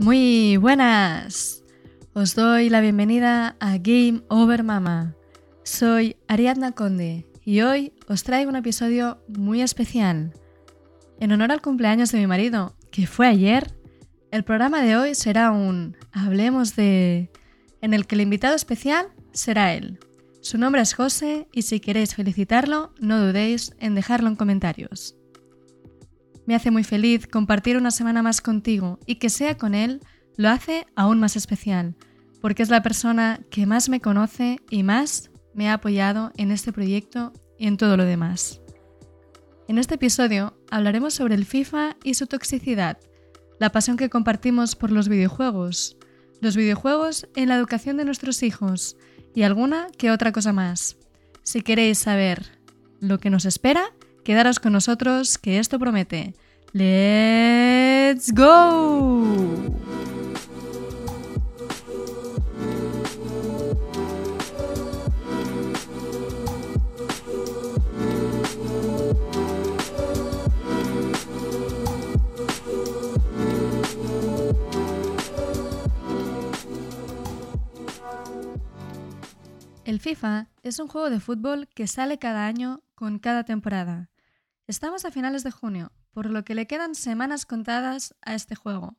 Muy buenas. Os doy la bienvenida a Game Over Mama. Soy Ariadna Conde y hoy os traigo un episodio muy especial. En honor al cumpleaños de mi marido, que fue ayer, el programa de hoy será un Hablemos de... en el que el invitado especial será él. Su nombre es José y si queréis felicitarlo, no dudéis en dejarlo en comentarios. Me hace muy feliz compartir una semana más contigo y que sea con él lo hace aún más especial, porque es la persona que más me conoce y más me ha apoyado en este proyecto y en todo lo demás. En este episodio hablaremos sobre el FIFA y su toxicidad, la pasión que compartimos por los videojuegos, los videojuegos en la educación de nuestros hijos y alguna que otra cosa más. Si queréis saber lo que nos espera, Quedaros con nosotros, que esto promete. ¡Let's go! El FIFA es un juego de fútbol que sale cada año con cada temporada. Estamos a finales de junio, por lo que le quedan semanas contadas a este juego.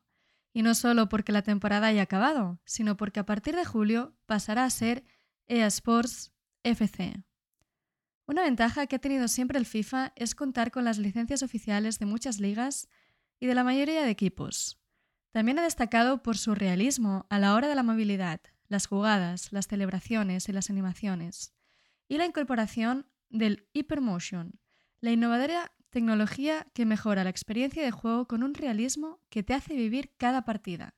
Y no solo porque la temporada haya acabado, sino porque a partir de julio pasará a ser EA Sports FC. Una ventaja que ha tenido siempre el FIFA es contar con las licencias oficiales de muchas ligas y de la mayoría de equipos. También ha destacado por su realismo a la hora de la movilidad, las jugadas, las celebraciones y las animaciones, y la incorporación del Hypermotion, la innovadora tecnología que mejora la experiencia de juego con un realismo que te hace vivir cada partida.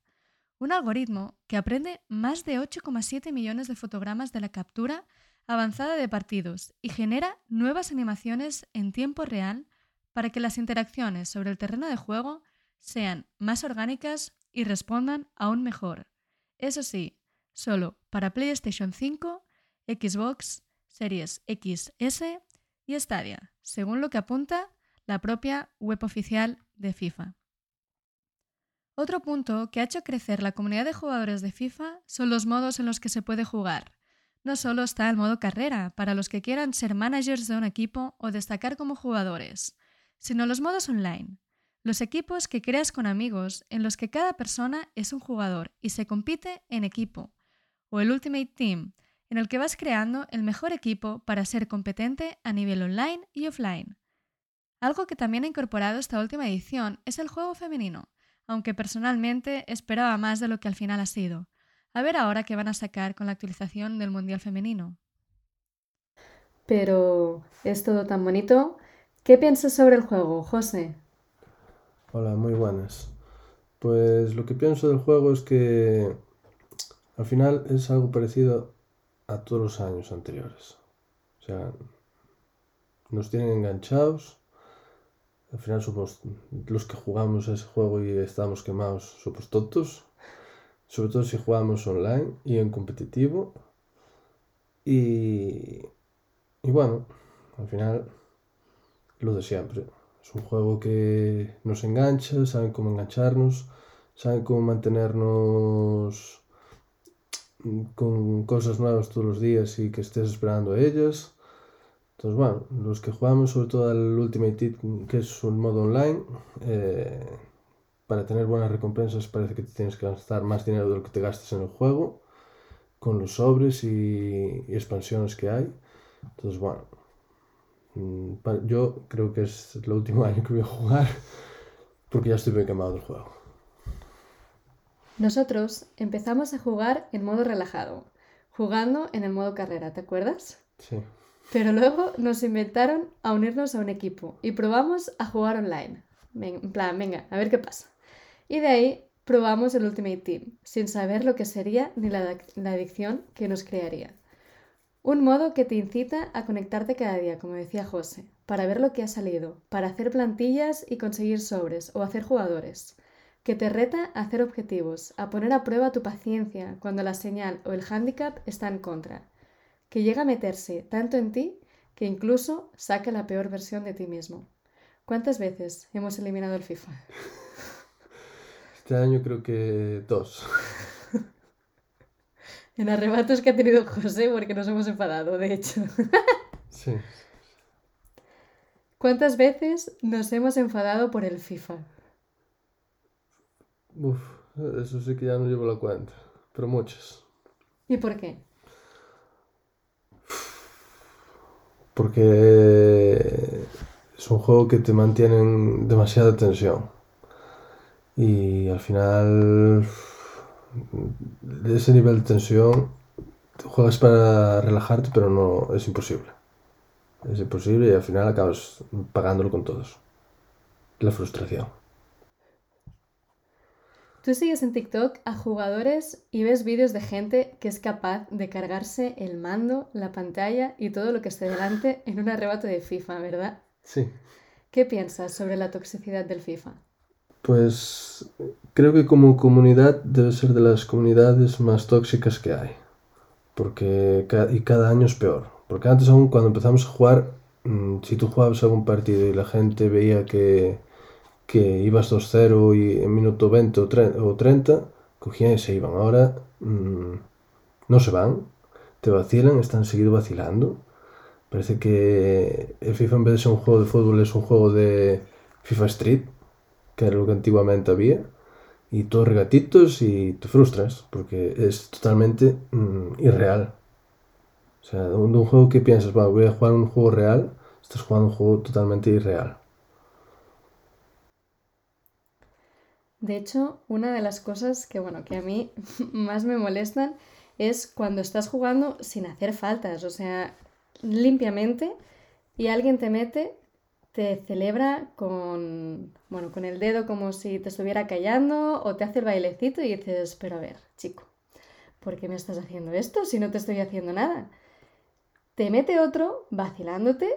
Un algoritmo que aprende más de 8,7 millones de fotogramas de la captura avanzada de partidos y genera nuevas animaciones en tiempo real para que las interacciones sobre el terreno de juego sean más orgánicas y respondan aún mejor. Eso sí, solo para PlayStation 5, Xbox, Series XS y Stadia, según lo que apunta la propia web oficial de FIFA. Otro punto que ha hecho crecer la comunidad de jugadores de FIFA son los modos en los que se puede jugar. No solo está el modo carrera, para los que quieran ser managers de un equipo o destacar como jugadores, sino los modos online, los equipos que creas con amigos en los que cada persona es un jugador y se compite en equipo, o el Ultimate Team, en el que vas creando el mejor equipo para ser competente a nivel online y offline. Algo que también ha incorporado esta última edición es el juego femenino, aunque personalmente esperaba más de lo que al final ha sido. A ver ahora qué van a sacar con la actualización del Mundial Femenino. Pero es todo tan bonito. ¿Qué piensas sobre el juego, José? Hola, muy buenas. Pues lo que pienso del juego es que al final es algo parecido a todos los años anteriores. O sea, nos tienen enganchados. Al final somos los que jugamos a ese juego y estamos quemados, somos tontos. Sobre todo si jugamos online y en competitivo. Y, y bueno, al final lo de siempre. Es un juego que nos engancha, saben cómo engancharnos, saben cómo mantenernos con cosas nuevas todos los días y que estés esperando a ellas. Entonces, bueno, los que jugamos sobre todo al Ultimate Team, que es un modo online, eh, para tener buenas recompensas parece que te tienes que gastar más dinero de lo que te gastes en el juego, con los sobres y, y expansiones que hay. Entonces, bueno, mm, yo creo que es el último año que voy a jugar porque ya estoy muy quemado del juego. Nosotros empezamos a jugar en modo relajado, jugando en el modo carrera, ¿te acuerdas? Sí. Pero luego nos inventaron a unirnos a un equipo y probamos a jugar online. En plan, venga, a ver qué pasa. Y de ahí probamos el Ultimate Team, sin saber lo que sería ni la, la adicción que nos crearía. Un modo que te incita a conectarte cada día, como decía José, para ver lo que ha salido, para hacer plantillas y conseguir sobres o hacer jugadores que te reta a hacer objetivos, a poner a prueba tu paciencia cuando la señal o el hándicap está en contra, que llega a meterse tanto en ti que incluso saque la peor versión de ti mismo. ¿Cuántas veces hemos eliminado el FIFA? Este año creo que dos. En arrebatos que ha tenido José porque nos hemos enfadado, de hecho. Sí. ¿Cuántas veces nos hemos enfadado por el FIFA? Uf, eso sí que ya no llevo la cuenta. Pero muchas. ¿Y por qué? Porque es un juego que te mantiene en demasiada tensión. Y al final, de ese nivel de tensión, juegas para relajarte, pero no es imposible. Es imposible y al final acabas pagándolo con todos. La frustración. Tú sigues en TikTok a jugadores y ves vídeos de gente que es capaz de cargarse el mando, la pantalla y todo lo que esté delante en un arrebato de FIFA, ¿verdad? Sí. ¿Qué piensas sobre la toxicidad del FIFA? Pues creo que como comunidad debe ser de las comunidades más tóxicas que hay. Porque y cada año es peor. Porque antes aún cuando empezamos a jugar, mm, si tú jugabas algún partido y la gente veía que, que ibas 2-0 y en minuto 20 o, tre- o 30, cogían y se iban. Ahora mm, no se van, te vacilan, están seguido vacilando. Parece que el FIFA en vez de ser un juego de fútbol es un juego de FIFA Street que era lo que antiguamente había, y todos regatitos y te frustras, porque es totalmente mm, irreal. O sea, de un, de un juego que piensas, "Va, voy a jugar un juego real, estás jugando un juego totalmente irreal. De hecho, una de las cosas que, bueno, que a mí más me molestan es cuando estás jugando sin hacer faltas, o sea, limpiamente, y alguien te mete, te celebra con, bueno, con el dedo como si te estuviera callando, o te hace el bailecito y dices, pero a ver, chico, ¿por qué me estás haciendo esto si no te estoy haciendo nada? Te mete otro vacilándote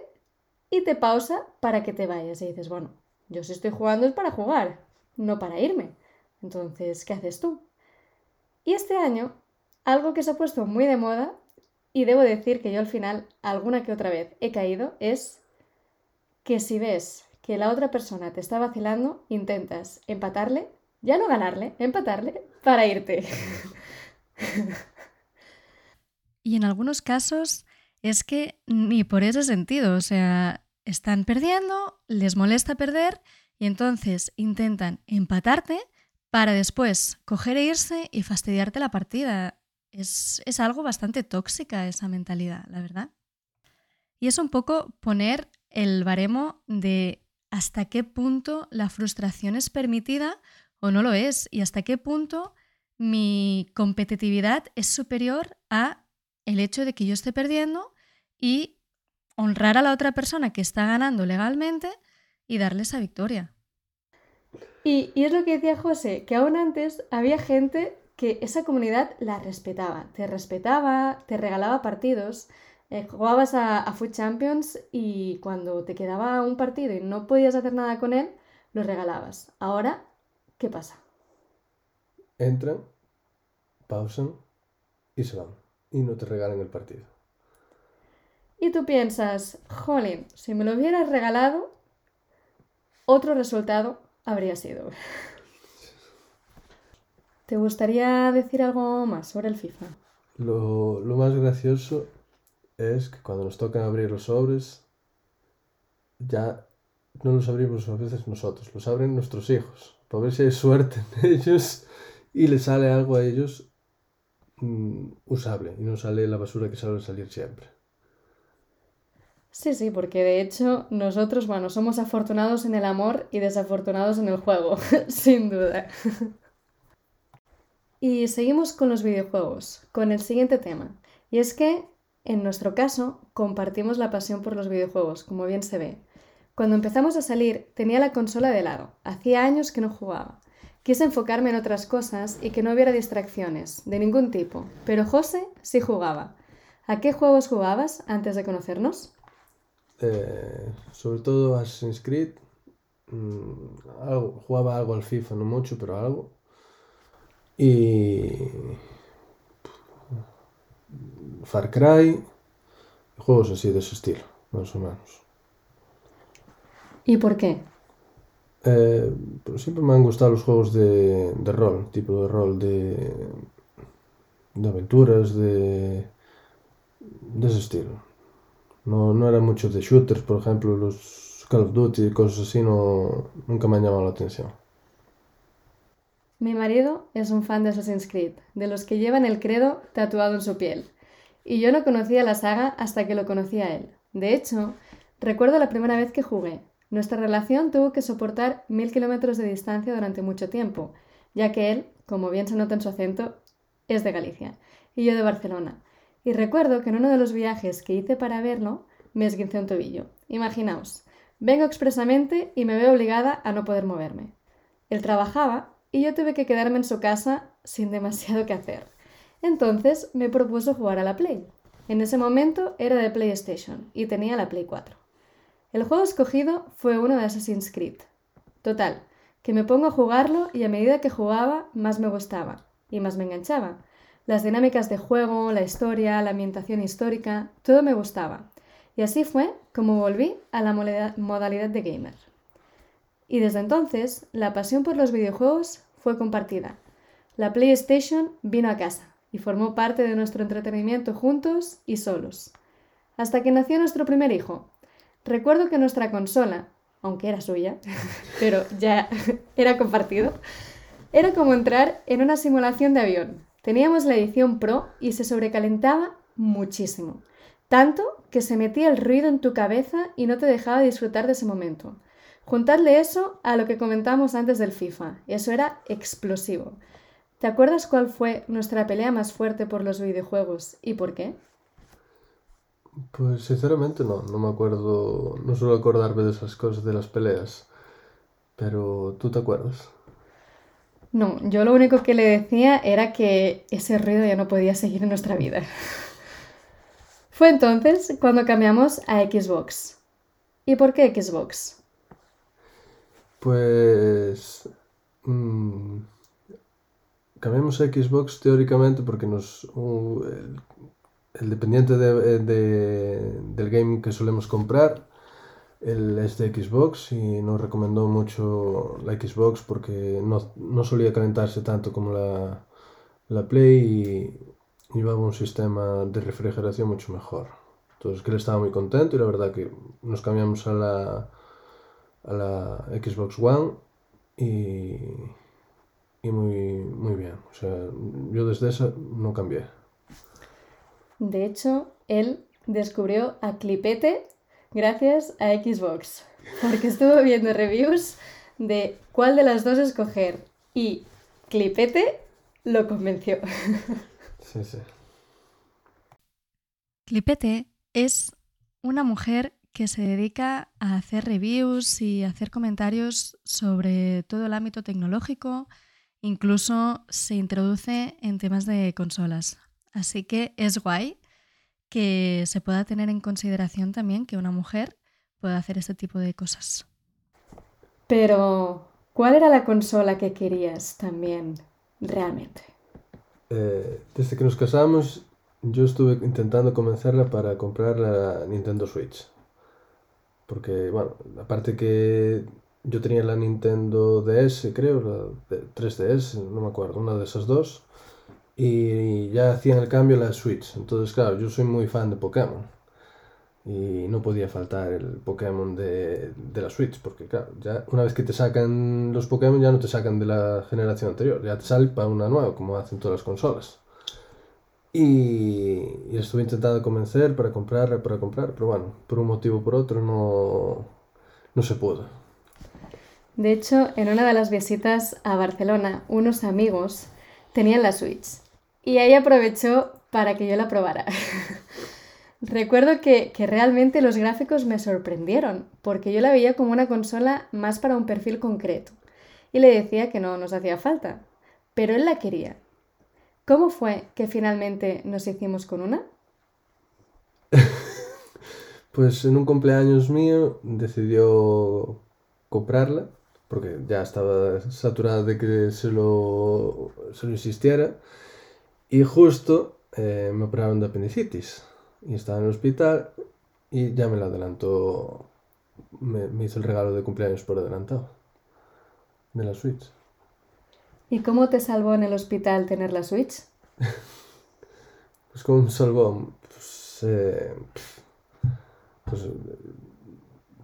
y te pausa para que te vayas y dices, bueno, yo si estoy jugando es para jugar, no para irme. Entonces, ¿qué haces tú? Y este año, algo que se ha puesto muy de moda, y debo decir que yo al final, alguna que otra vez he caído, es que si ves que la otra persona te está vacilando, intentas empatarle, ya no ganarle, empatarle, para irte. Y en algunos casos es que ni por ese sentido, o sea, están perdiendo, les molesta perder y entonces intentan empatarte para después coger e irse y fastidiarte la partida. Es, es algo bastante tóxica esa mentalidad, la verdad. Y es un poco poner el baremo de hasta qué punto la frustración es permitida o no lo es y hasta qué punto mi competitividad es superior a el hecho de que yo esté perdiendo y honrar a la otra persona que está ganando legalmente y darle esa victoria. Y, y es lo que decía José, que aún antes había gente que esa comunidad la respetaba, te respetaba, te regalaba partidos, eh, jugabas a, a Food Champions y cuando te quedaba un partido y no podías hacer nada con él, lo regalabas. Ahora, ¿qué pasa? Entran, pausan y se van. Y no te regalan el partido. Y tú piensas, jolín, si me lo hubieras regalado, otro resultado habría sido. ¿Te gustaría decir algo más sobre el FIFA? Lo, más gracioso es que cuando nos tocan abrir los sobres, ya no los abrimos a veces nosotros, los abren nuestros hijos, para ver si hay suerte en ellos y les sale algo a ellos mm, usable y no sale la basura que suele salir siempre. Sí, sí, porque de hecho nosotros, bueno, somos afortunados en el amor y desafortunados en el juego, sin duda. Y seguimos con los videojuegos, con el siguiente tema. Y es que, en nuestro caso, compartimos la pasión por los videojuegos, como bien se ve. Cuando empezamos a salir, tenía la consola de lado. Hacía años que no jugaba. Quise enfocarme en otras cosas y que no hubiera distracciones, de ningún tipo. Pero José sí jugaba. ¿A qué juegos jugabas antes de conocernos? Eh, sobre todo Assassin's Creed, mm, algo, jugaba algo al FIFA, no mucho, pero algo. Y Far Cry, juegos así de ese estilo, más o menos. ¿Y por qué? Eh, pero siempre me han gustado los juegos de, de rol, tipo de rol de, de aventuras, de, de ese estilo. No, no era de shooters, por ejemplo, los Call of Duty y cosas así, no, nunca me han llamado la atención. Mi marido es un fan de Assassin's Creed, de los que llevan el credo tatuado en su piel. Y yo no conocía la saga hasta que lo conocía él. De hecho, recuerdo la primera vez que jugué. Nuestra relación tuvo que soportar mil kilómetros de distancia durante mucho tiempo, ya que él, como bien se nota en su acento, es de Galicia y yo de Barcelona. Y recuerdo que en uno de los viajes que hice para verlo, me esguincé un tobillo. Imaginaos, vengo expresamente y me veo obligada a no poder moverme. Él trabajaba y yo tuve que quedarme en su casa sin demasiado que hacer. Entonces me propuso jugar a la Play. En ese momento era de PlayStation y tenía la Play 4. El juego escogido fue uno de Assassin's Creed. Total, que me pongo a jugarlo y a medida que jugaba más me gustaba y más me enganchaba. Las dinámicas de juego, la historia, la ambientación histórica, todo me gustaba. Y así fue como volví a la modalidad de gamer. Y desde entonces, la pasión por los videojuegos fue compartida. La PlayStation vino a casa y formó parte de nuestro entretenimiento juntos y solos. Hasta que nació nuestro primer hijo. Recuerdo que nuestra consola, aunque era suya, pero ya era compartido, era como entrar en una simulación de avión. Teníamos la edición Pro y se sobrecalentaba muchísimo. Tanto que se metía el ruido en tu cabeza y no te dejaba disfrutar de ese momento. Juntadle eso a lo que comentamos antes del FIFA. Eso era explosivo. ¿Te acuerdas cuál fue nuestra pelea más fuerte por los videojuegos y por qué? Pues sinceramente no, no me acuerdo, no suelo acordarme de esas cosas de las peleas. Pero ¿tú te acuerdas? No, yo lo único que le decía era que ese ruido ya no podía seguir en nuestra vida. Fue entonces cuando cambiamos a Xbox. ¿Y por qué Xbox? Pues... mm, cambiamos a Xbox teóricamente porque nos, uh, el, dependiente de- de- del game que solemos comprar él es de Xbox y nos recomendó mucho la Xbox porque no, no solía calentarse tanto como la, la Play y llevaba un sistema de refrigeración mucho mejor. Entonces que él estaba muy contento y la verdad que nos cambiamos a la, a la Xbox One y, y muy, muy bien. O sea, yo desde esa no cambié. De hecho, él descubrió a Clipete gracias a Xbox, porque estuvo viendo reviews de cuál de las dos escoger y Clipete lo convenció. Sí, sí. Clipete es una mujer que se dedica a hacer reviews y a hacer comentarios sobre todo el ámbito tecnológico, incluso se introduce en temas de consolas. Así que es guay que se pueda tener en consideración también que una mujer pueda hacer este tipo de cosas. Pero, ¿cuál era la consola que querías también realmente? Eh, desde que nos casamos, yo estuve intentando convencerla para comprar la Nintendo Switch. Porque, bueno, aparte que yo tenía la Nintendo DS, creo, la de- 3DS, no me acuerdo, una de esas dos. Y ya hacían el cambio la Switch. Entonces, claro, yo soy muy fan de Pokémon. Y no podía faltar el Pokémon de, de la Switch, porque claro, ya una vez que te sacan los Pokémon ya no te sacan de la generación anterior, ya te sale para una nueva, como hacen todas las consolas. Y, y estuve intentando convencer para comprar, para comprar, pero bueno, por un motivo o por otro no, no se pudo. De hecho, en una de las visitas a Barcelona, unos amigos tenían la Switch y ahí aprovechó para que yo la probara. Recuerdo que, que realmente los gráficos me sorprendieron, porque yo la veía como una consola más para un perfil concreto. Y le decía que no nos hacía falta, pero él la quería. ¿Cómo fue que finalmente nos hicimos con una? Pues en un cumpleaños mío decidió comprarla, porque ya estaba saturada de que se lo, se lo insistiera, y justo eh, me operaron de apendicitis, y estaba en el hospital, y ya me la adelantó, me, me hizo el regalo de cumpleaños por adelantado. de la Switch. ¿Y cómo te salvó en el hospital tener la Switch? Pues como me salvó, pues, eh, pues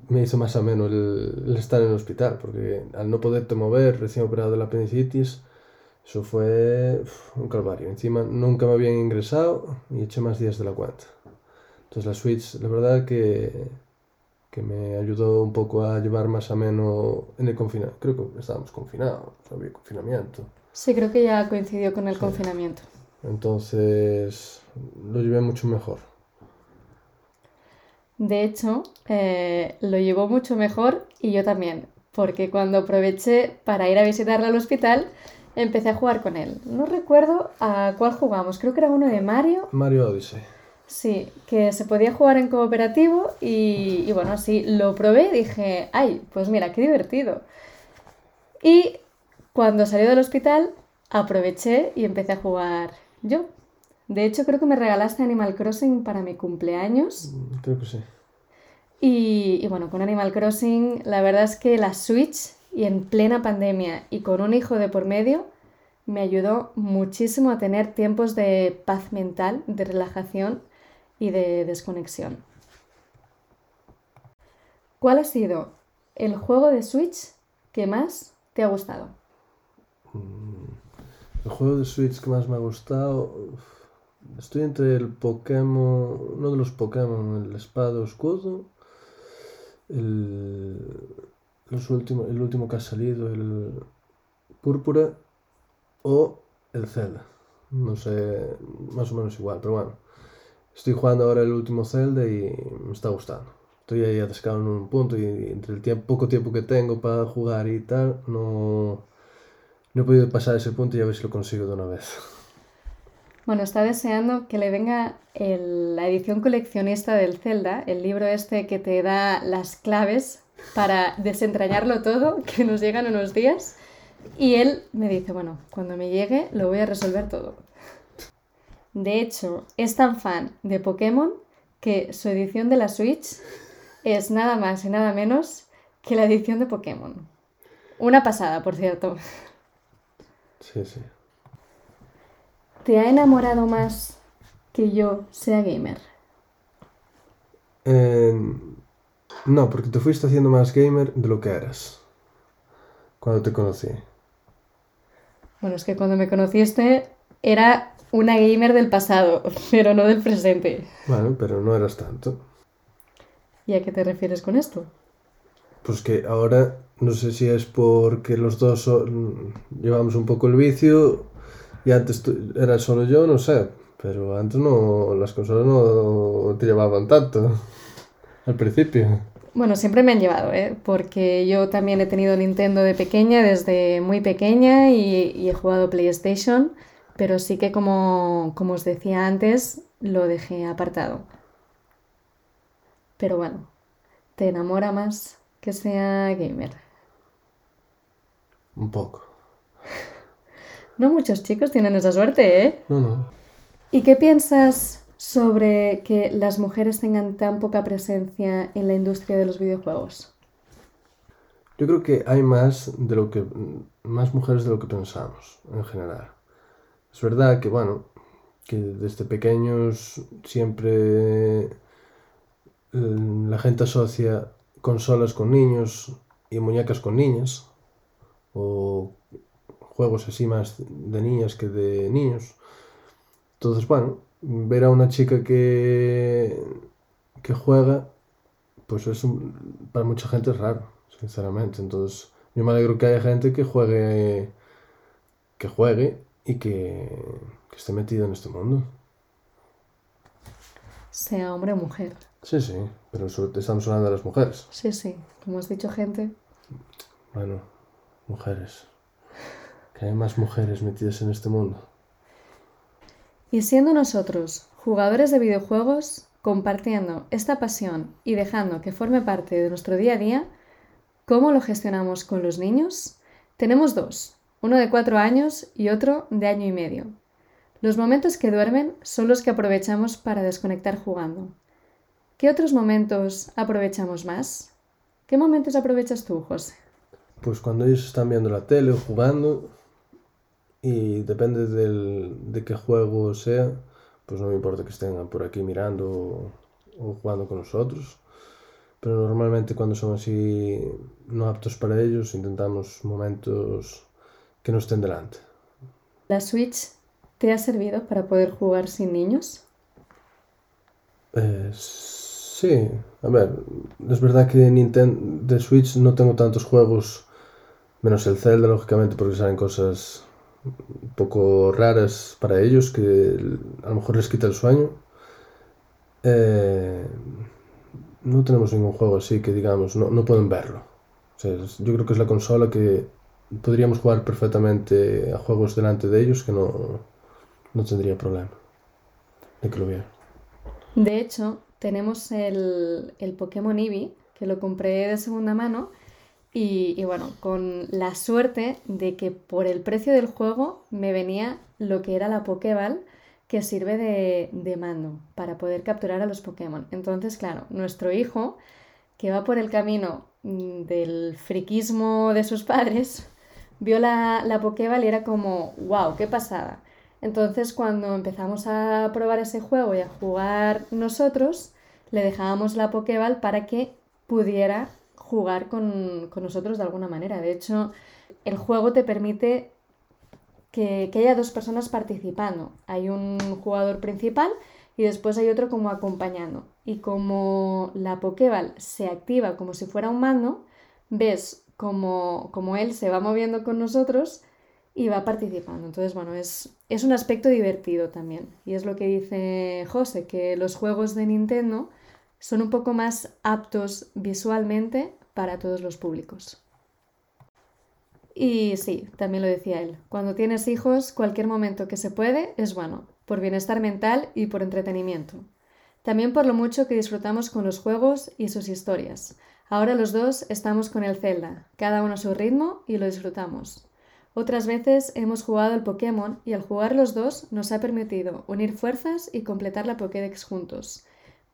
me hizo más ameno el, el estar en el hospital, porque al no poderte mover, recién operado de la apendicitis, eso fue uf, un calvario. Encima nunca me habían ingresado y eché más días de la cuenta. Entonces la Switch, la verdad que, que me ayudó un poco a llevar más ameno en el confinamiento. Creo que estábamos confinados, había confinamiento. Sí, creo que ya coincidió con el Sí. confinamiento. Entonces lo llevé mucho mejor. De hecho, eh, lo llevó mucho mejor y yo también, porque cuando aproveché para ir a visitarla al hospital, empecé a jugar con él. No recuerdo a cuál jugamos, creo que era uno de Mario. Mario Odyssey. Sí, que se podía jugar en cooperativo y, y bueno, así lo probé y dije, ay, pues mira, qué divertido. Y cuando salió del hospital, aproveché y empecé a jugar yo. De hecho, creo que me regalaste Animal Crossing para mi cumpleaños. Mm, Creo que sí. Y, y bueno, con Animal Crossing, la verdad es que la Switch y en plena pandemia y con un hijo de por medio, me ayudó muchísimo a tener tiempos de paz mental, de relajación y de desconexión. ¿Cuál ha sido el juego de Switch que más te ha gustado? El juego de Switch que más me ha gustado. Estoy entre el Pokémon. Uno de los Pokémon, el Espada Escudo. El, los últimos, el último que ha salido, el Púrpura. O el Zelda. No sé, más o menos igual, pero bueno. Estoy jugando ahora el último Zelda y me está gustando. Estoy ahí atascado en un punto y entre el tiempo, poco tiempo que tengo para jugar y tal, no, no he podido pasar ese punto y a ver si lo consigo de una vez. Bueno, está deseando que le venga la edición coleccionista del Zelda, el libro este que te da las claves para desentrañarlo todo, que nos llegan unos días. Y él me dice, bueno, cuando me llegue lo voy a resolver todo. De hecho, es tan fan de Pokémon que su edición de la Switch es nada más y nada menos que la edición de Pokémon. Una pasada, por cierto. Sí, sí. ¿Te ha enamorado más que yo sea gamer? Eh, no, porque te fuiste haciendo más gamer de lo que eras cuando te conocí. Bueno, es que cuando me conociste era una gamer del pasado, pero no del presente. Bueno, pero no eras tanto. ¿Y a qué te refieres con esto? Pues que ahora no sé si es porque los dos so- llevamos un poco el vicio y antes era solo yo, no sé, pero antes no, las consolas no te llevaban tanto al principio. Bueno, siempre me han llevado, ¿eh? Porque yo también he tenido Nintendo de pequeña, desde muy pequeña, y, y he jugado PlayStation, pero sí que como, como os decía antes, lo dejé apartado. Pero bueno, te enamora más que sea gamer. Un poco. No muchos chicos tienen esa suerte, ¿eh? No, no. ¿Y qué piensas sobre que las mujeres tengan tan poca presencia en la industria de los videojuegos? Yo creo que hay más de lo que más mujeres de lo que pensamos en general. Es verdad que bueno, que desde pequeños siempre eh, la gente asocia consolas con niños y muñecas con niñas o juegos así más de niñas que de niños. Entonces, bueno, ver a una chica que que juega pues es un- para mucha gente es raro, sinceramente. Entonces, yo me alegro que haya gente que juegue, que juegue y que, que esté metido en este mundo. Sea hombre o mujer. Sí, sí, pero todo estamos hablando de las mujeres. Sí, sí, como has dicho, gente. Bueno, mujeres. Que hay más mujeres metidas en este mundo. Y siendo nosotros jugadores de videojuegos, compartiendo esta pasión y dejando que forme parte de nuestro día a día, ¿cómo lo gestionamos con los niños? Tenemos dos, uno de cuatro años y otro de año y medio. Los momentos que duermen son los que aprovechamos para desconectar jugando. ¿Qué otros momentos aprovechamos más? ¿Qué momentos aprovechas tú, José? pues cuando ellos están viendo la tele o jugando, y depende del, de qué juego sea, pues no me importa que estén por aquí mirando o, o jugando con nosotros. Pero normalmente cuando son así no aptos para ellos, intentamos momentos que no estén delante. ¿La Switch te ha servido para poder jugar sin niños? Eh, sí, a ver, es verdad que Nintendo de Switch no tengo tantos juegos, menos el Zelda, lógicamente, porque salen cosas un poco raras para ellos que a lo mejor les quita el sueño. Eh, no tenemos ningún juego así que digamos, no, no pueden verlo. Yo creo que es la consola que podríamos jugar perfectamente a juegos delante de ellos que no, no tendría problema de que lo vieran. De hecho, tenemos el, el Pokémon Eevee, que lo compré de segunda mano, y, bueno, con la suerte de que por el precio del juego me venía lo que era la Pokéball, que sirve de, de mando para poder capturar a los Pokémon. Entonces, claro, nuestro hijo, que va por el camino mm, del friquismo de sus padres, vio la, la Pokéball y era como, wow, qué pasada. Entonces cuando empezamos a probar ese juego y a jugar nosotros, le dejábamos la Pokéball para que pudiera jugar con, con nosotros de alguna manera. De hecho, el juego te permite que, que, haya dos personas participando. Hay un jugador principal y después hay otro como acompañando. Y como la Pokéball se activa como si fuera un mando, ves como, él se va moviendo con nosotros y va participando. Entonces, bueno, es, es un aspecto divertido también. Y es lo que dice José, que los juegos de Nintendo son un poco más aptos visualmente para todos los públicos. Y sí, también lo decía él, cuando tienes hijos, cualquier momento que se puede es bueno, por bienestar mental y por entretenimiento. También por lo mucho que disfrutamos con los juegos y sus historias, Ahora los dos estamos con el Zelda, cada uno a su ritmo y lo disfrutamos. Otras veces hemos jugado al Pokémon y al jugar los dos nos ha permitido unir fuerzas y completar la Pokédex juntos.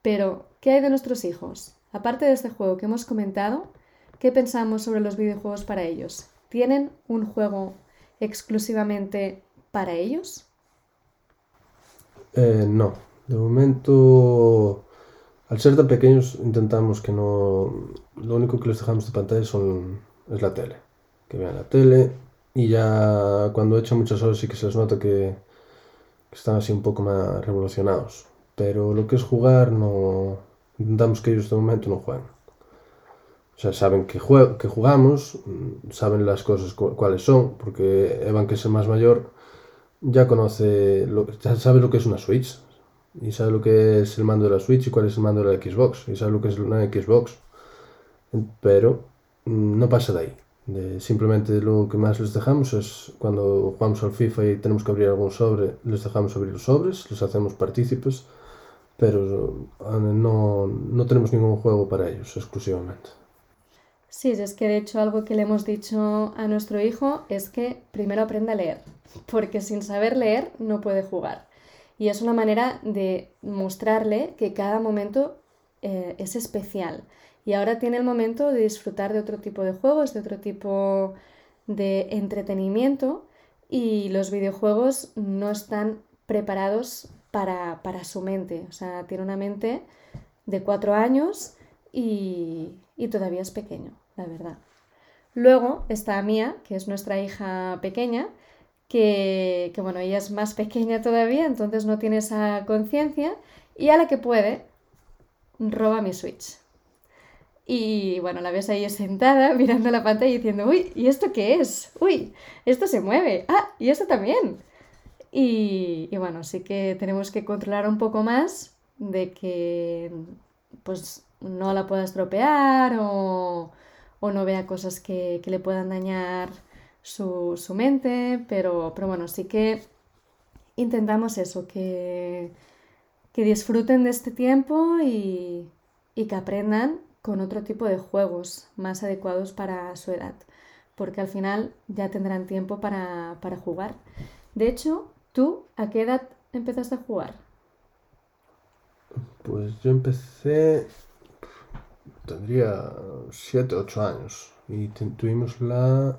Pero, ¿qué hay de nuestros hijos? Aparte de este juego que hemos comentado, ¿qué pensamos sobre los videojuegos para ellos? ¿Tienen un juego exclusivamente para ellos? Eh, no, de momento al ser tan pequeños intentamos que no... Lo único que les dejamos de pantalla son... es la tele. Que vean la tele y ya cuando echan muchas horas sí que se les nota que, están así un poco más revolucionados. Pero lo que es jugar no... Intentamos que ellos de momento no jueguen. O sea, saben que, que jugamos, saben las cosas cuáles son, porque Evan, que es el más mayor, ya conoce, lo, ya sabe lo que es una Switch, y sabe lo que es el mando de la Switch y cuál es el mando de la Xbox y sabe lo que es una Xbox. Pero mm, no pasa de ahí. De, simplemente lo que más les dejamos es cuando jugamos al FIFA y tenemos que abrir algún sobre, les dejamos abrir los sobres, les hacemos partícipes, pero eh, no, no tenemos ningún juego para ellos exclusivamente. Sí, es que de hecho algo que le hemos dicho a nuestro hijo es que primero aprenda a leer, porque sin saber leer no puede jugar. Y es una manera de mostrarle que cada momento eh, es especial. Y ahora tiene el momento de disfrutar de otro tipo de juegos, de otro tipo de entretenimiento. Y los videojuegos no están preparados para, para su mente. O sea, tiene una mente de cuatro años y, y todavía es pequeño, la verdad. Luego está Mía, que es nuestra hija pequeña, que, bueno, ella es más pequeña todavía, entonces no tiene esa conciencia, y a la que puede, roba mi Switch. Y bueno, la ves ahí sentada mirando la pantalla y diciendo, uy, ¿y esto qué es? Uy, esto se mueve. Ah, y esto también. Y, y bueno, sí que tenemos que controlar un poco más de que pues no la pueda estropear o, o no vea cosas que, que le puedan dañar su, mente, pero, pero bueno, sí que intentamos eso, que, que disfruten de este tiempo y, que aprendan con otro tipo de juegos más adecuados para su edad, porque al final ya tendrán tiempo para, para jugar. De hecho, ¿tú a qué edad empezaste a jugar? Pues yo empecé, tendría 7, 8 años Y tuvimos la.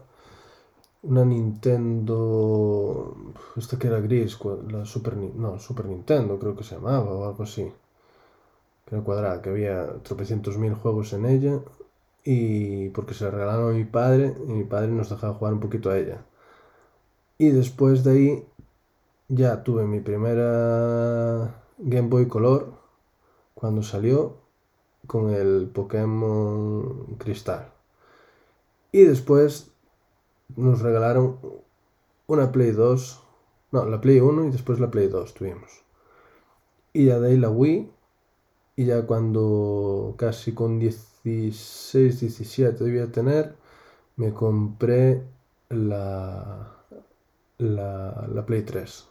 Una Nintendo. Esta que era gris, la Super. No, Super Nintendo creo que se llamaba o algo así. Que era cuadrada, que había tropecientos mil juegos en ella. Y porque se la regalaron a mi padre, y mi padre nos dejaba jugar un poquito a ella. Y después de ahí ya tuve mi primera Game Boy Color cuando salió con el Pokémon Cristal. Y después nos regalaron una Play 2, no, la Play 1 y después la Play 2 tuvimos. Y ya de ahí la Wii. Y ya cuando casi con 16, 17 debía tener, me compré la, la, la Play 3.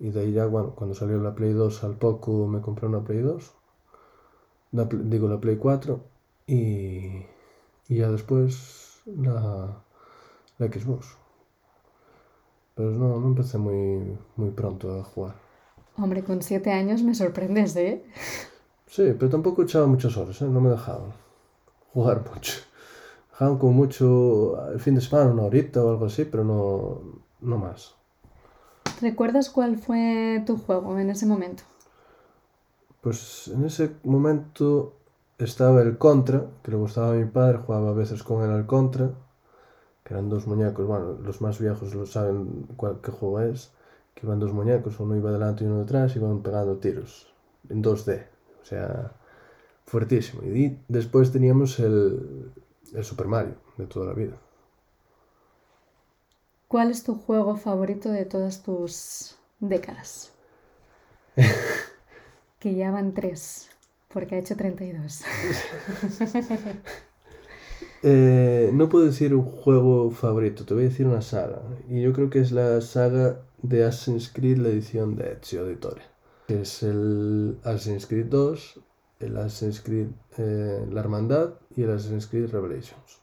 Y de ahí ya, bueno, cuando salió la Play 2 al poco me compré una Play 2. La digo, la Play 4. Y, y ya después la, la Xbox. Pero no, no empecé muy, muy pronto a jugar. Hombre, con siete años me sorprendes, ¿eh? Sí, pero tampoco echaba muchas horas, ¿eh? No me dejaban jugar mucho. Dejaban como mucho el fin de semana, una horita o algo así, pero no, no más. ¿Recuerdas cuál fue tu juego en ese momento? Pues en ese momento estaba el Contra, que le gustaba a mi padre, jugaba a veces con él al Contra, que eran dos muñecos, bueno, los más viejos lo saben cuál, qué juego es, que iban dos muñecos, uno iba delante y uno detrás, y iban pegando tiros en 2D, o sea, fuertísimo. Y después teníamos el, el Super Mario de toda la vida. ¿Cuál es tu juego favorito de todas tus décadas? que ya van tres, porque ha hecho 32. Eh, no puedo decir un juego favorito, te voy a decir una saga. Y yo creo que es la saga de Assassin's Creed, la edición de Ezio Auditore. Que es el Assassin's Creed 2, el Assassin's Creed eh, La Hermandad y el Assassin's Creed Revelations.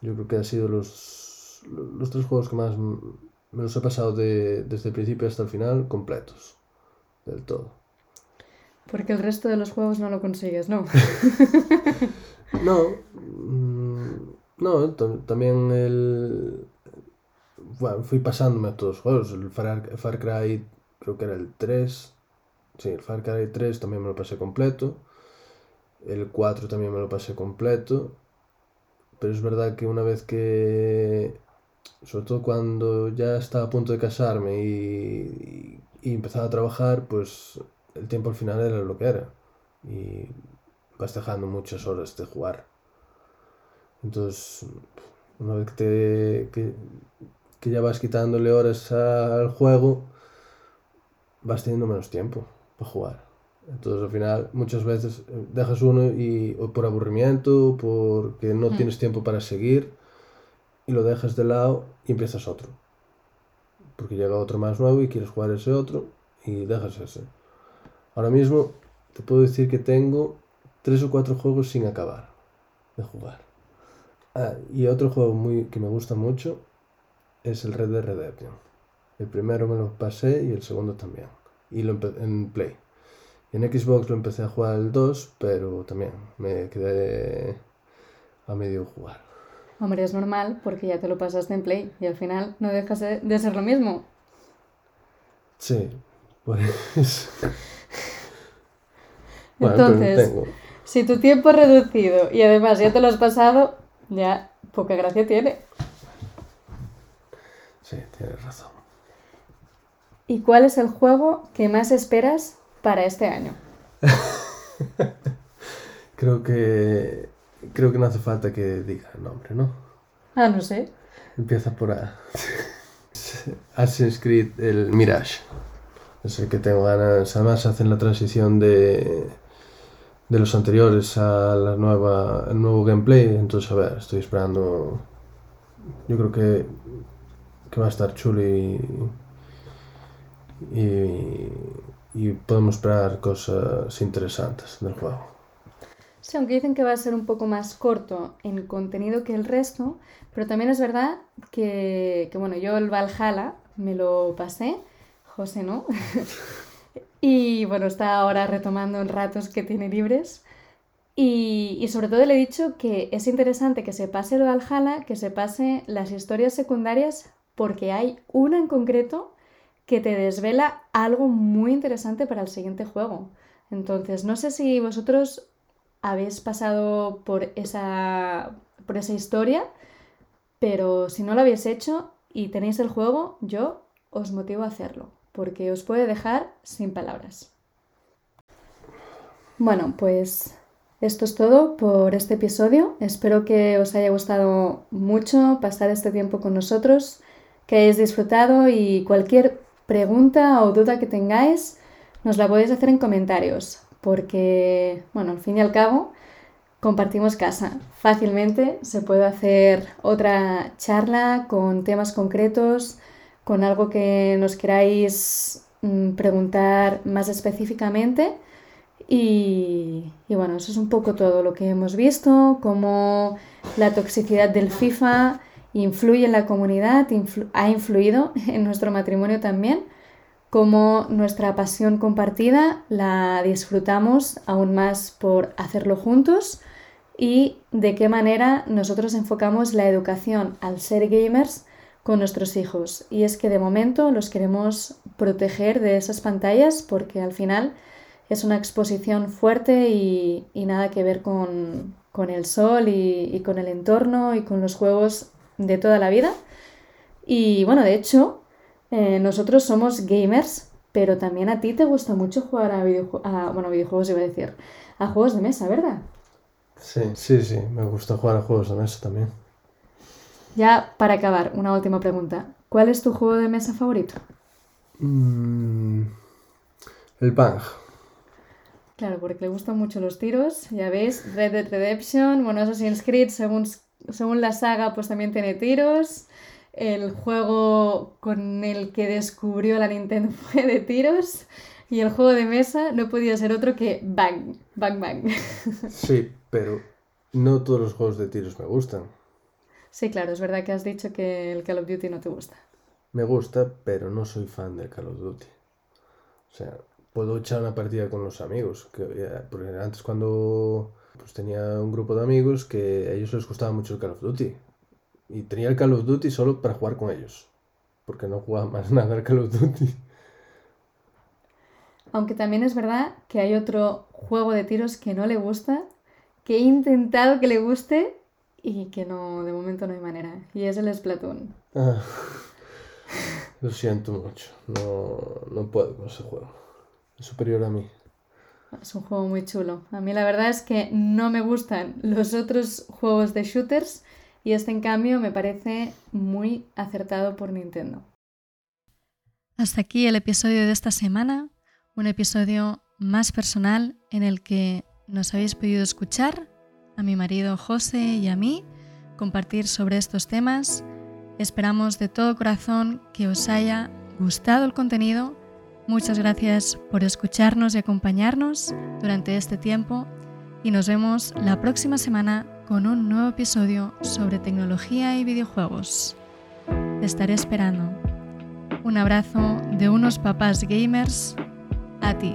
Yo creo que han sido los, los tres juegos que más me los he pasado de- desde el principio hasta el final completos. Del todo. Porque el resto de los juegos no lo consigues, ¿no? No, mm, no, tam- también el... Bueno, fui pasándome a todos los juegos. El Far, Far Cry, creo que era el 3. Sí, el Far Cry 3 también me lo pasé completo. El 4 también me lo pasé completo. Pero es verdad que una vez que... Sobre todo cuando ya estaba a punto de casarme y, y empezaba a trabajar, pues el tiempo al final era lo que era. Y vas dejando muchas horas de jugar. Entonces, una vez que, te- que, que ya vas quitándole horas al juego, vas teniendo menos tiempo para jugar. Entonces, al final, muchas veces eh, dejas uno y o por aburrimiento, porque no Mm. tienes tiempo para seguir, y lo dejas de lado y empiezas otro. Porque llega otro más nuevo y quieres jugar ese otro y dejas ese. Ahora mismo te puedo decir que tengo tres o cuatro juegos sin acabar de jugar. Ah, y otro juego muy, que me gusta mucho es el Red Dead Redemption. El primero me lo pasé y el segundo también. Y lo en Play. En Xbox lo empecé a jugar el 2, pero también me quedé a medio jugar. Hombre, es normal porque ya te lo pasaste en Play y al final no dejas de ser lo mismo. Sí, por eso. Bueno, Entonces, tengo. si tu tiempo es reducido y además ya te lo has pasado, ya poca gracia tiene. Sí, tienes razón. ¿Y cuál es el juego que más esperas para este año? Creo que. Creo que no hace falta que diga el nombre, ¿no? Ah, no sé. Empieza por A. Assassin's Creed, el Mirage. Es el que tengo ganas. Además hacen la transición de, de los anteriores a la nueva, el nuevo gameplay. Entonces, a ver, estoy esperando. Yo creo que, que va a estar chulo y, y, y podemos esperar cosas interesantes del juego. Sí, aunque dicen que va a ser un poco más corto en contenido que el resto, pero también es verdad que, bueno, yo el Valhalla me lo pasé, José no, y bueno, está ahora retomando en ratos que tiene libres Y, y, sobre todo le he dicho que es interesante que se pase de Valhalla, que se pase las historias secundarias, porque hay una en concreto que te desvela algo muy interesante para el siguiente juego. Entonces, no sé si vosotros habéis pasado por esa, por esa historia, pero si no lo habéis hecho y tenéis el juego, yo os motivo a hacerlo, porque os puede dejar sin palabras. Bueno, pues esto es todo por este episodio. Espero que os haya gustado mucho pasar este tiempo con nosotros, que hayáis disfrutado y cualquier pregunta o duda que tengáis nos la podéis hacer en comentarios, porque, bueno, al fin y al cabo, compartimos casa. Fácilmente se puede hacer otra charla con temas concretos, con algo que nos queráis mm, preguntar más específicamente. Y, y, bueno, eso es un poco todo lo que hemos visto, cómo la toxicidad del FIFA influye en la comunidad, ha influido en nuestro matrimonio también, cómo nuestra pasión compartida la disfrutamos aún más por hacerlo juntos y de qué manera nosotros enfocamos la educación al ser gamers con nuestros hijos. Y es que de momento los queremos proteger de esas pantallas porque al final es una exposición fuerte y, nada que ver con, el sol y, con el entorno y con los juegos de toda la vida. Y bueno, de hecho, eh, nosotros somos gamers, pero también a ti te gusta mucho jugar a, a bueno, videojuegos, iba a decir, a juegos de mesa, ¿verdad? Sí, sí, sí, me gusta jugar a juegos de mesa también. Ya para acabar, una última pregunta. ¿Cuál es tu juego de mesa favorito? Mm, el Bang. Claro, porque le gustan mucho los tiros, ya veis, Red Dead Redemption, bueno, Assassin's Creed, según según la saga, pues también tiene tiros. El juego con el que descubrió la Nintendo fue de tiros. Y el juego de mesa no podía ser otro que Bang, Bang, Bang. Sí, pero no todos los juegos de tiros me gustan. Sí, claro, es verdad que has dicho que el Call of Duty no te gusta. Me gusta, pero no soy fan del Call of Duty. O sea, puedo echar una partida con los amigos. Que, porque antes cuando pues tenía un grupo de amigos que a ellos les gustaba mucho el Call of Duty. Y tenía el Call of Duty solo para jugar con ellos. Porque no jugaba más nada al Call of Duty. Aunque también es verdad que hay otro juego de tiros que no le gusta, que he intentado que le guste y que no, de momento no hay manera. Y es el Splatoon. Ah, lo siento mucho. No, no puedo con ese juego. Es superior a mí. Es un juego muy chulo. A mí la verdad es que no me gustan los otros juegos de shooters y este en cambio me parece muy acertado por Nintendo. Hasta aquí el episodio de esta semana, un episodio más personal en el que nos habéis podido escuchar a mi marido José y a mí compartir sobre estos temas. Esperamos de todo corazón que os haya gustado el contenido Muchas gracias por escucharnos y acompañarnos durante este tiempo y nos vemos la próxima semana con un nuevo episodio sobre tecnología y videojuegos. Te estaré esperando. Un abrazo de unos papás gamers a ti.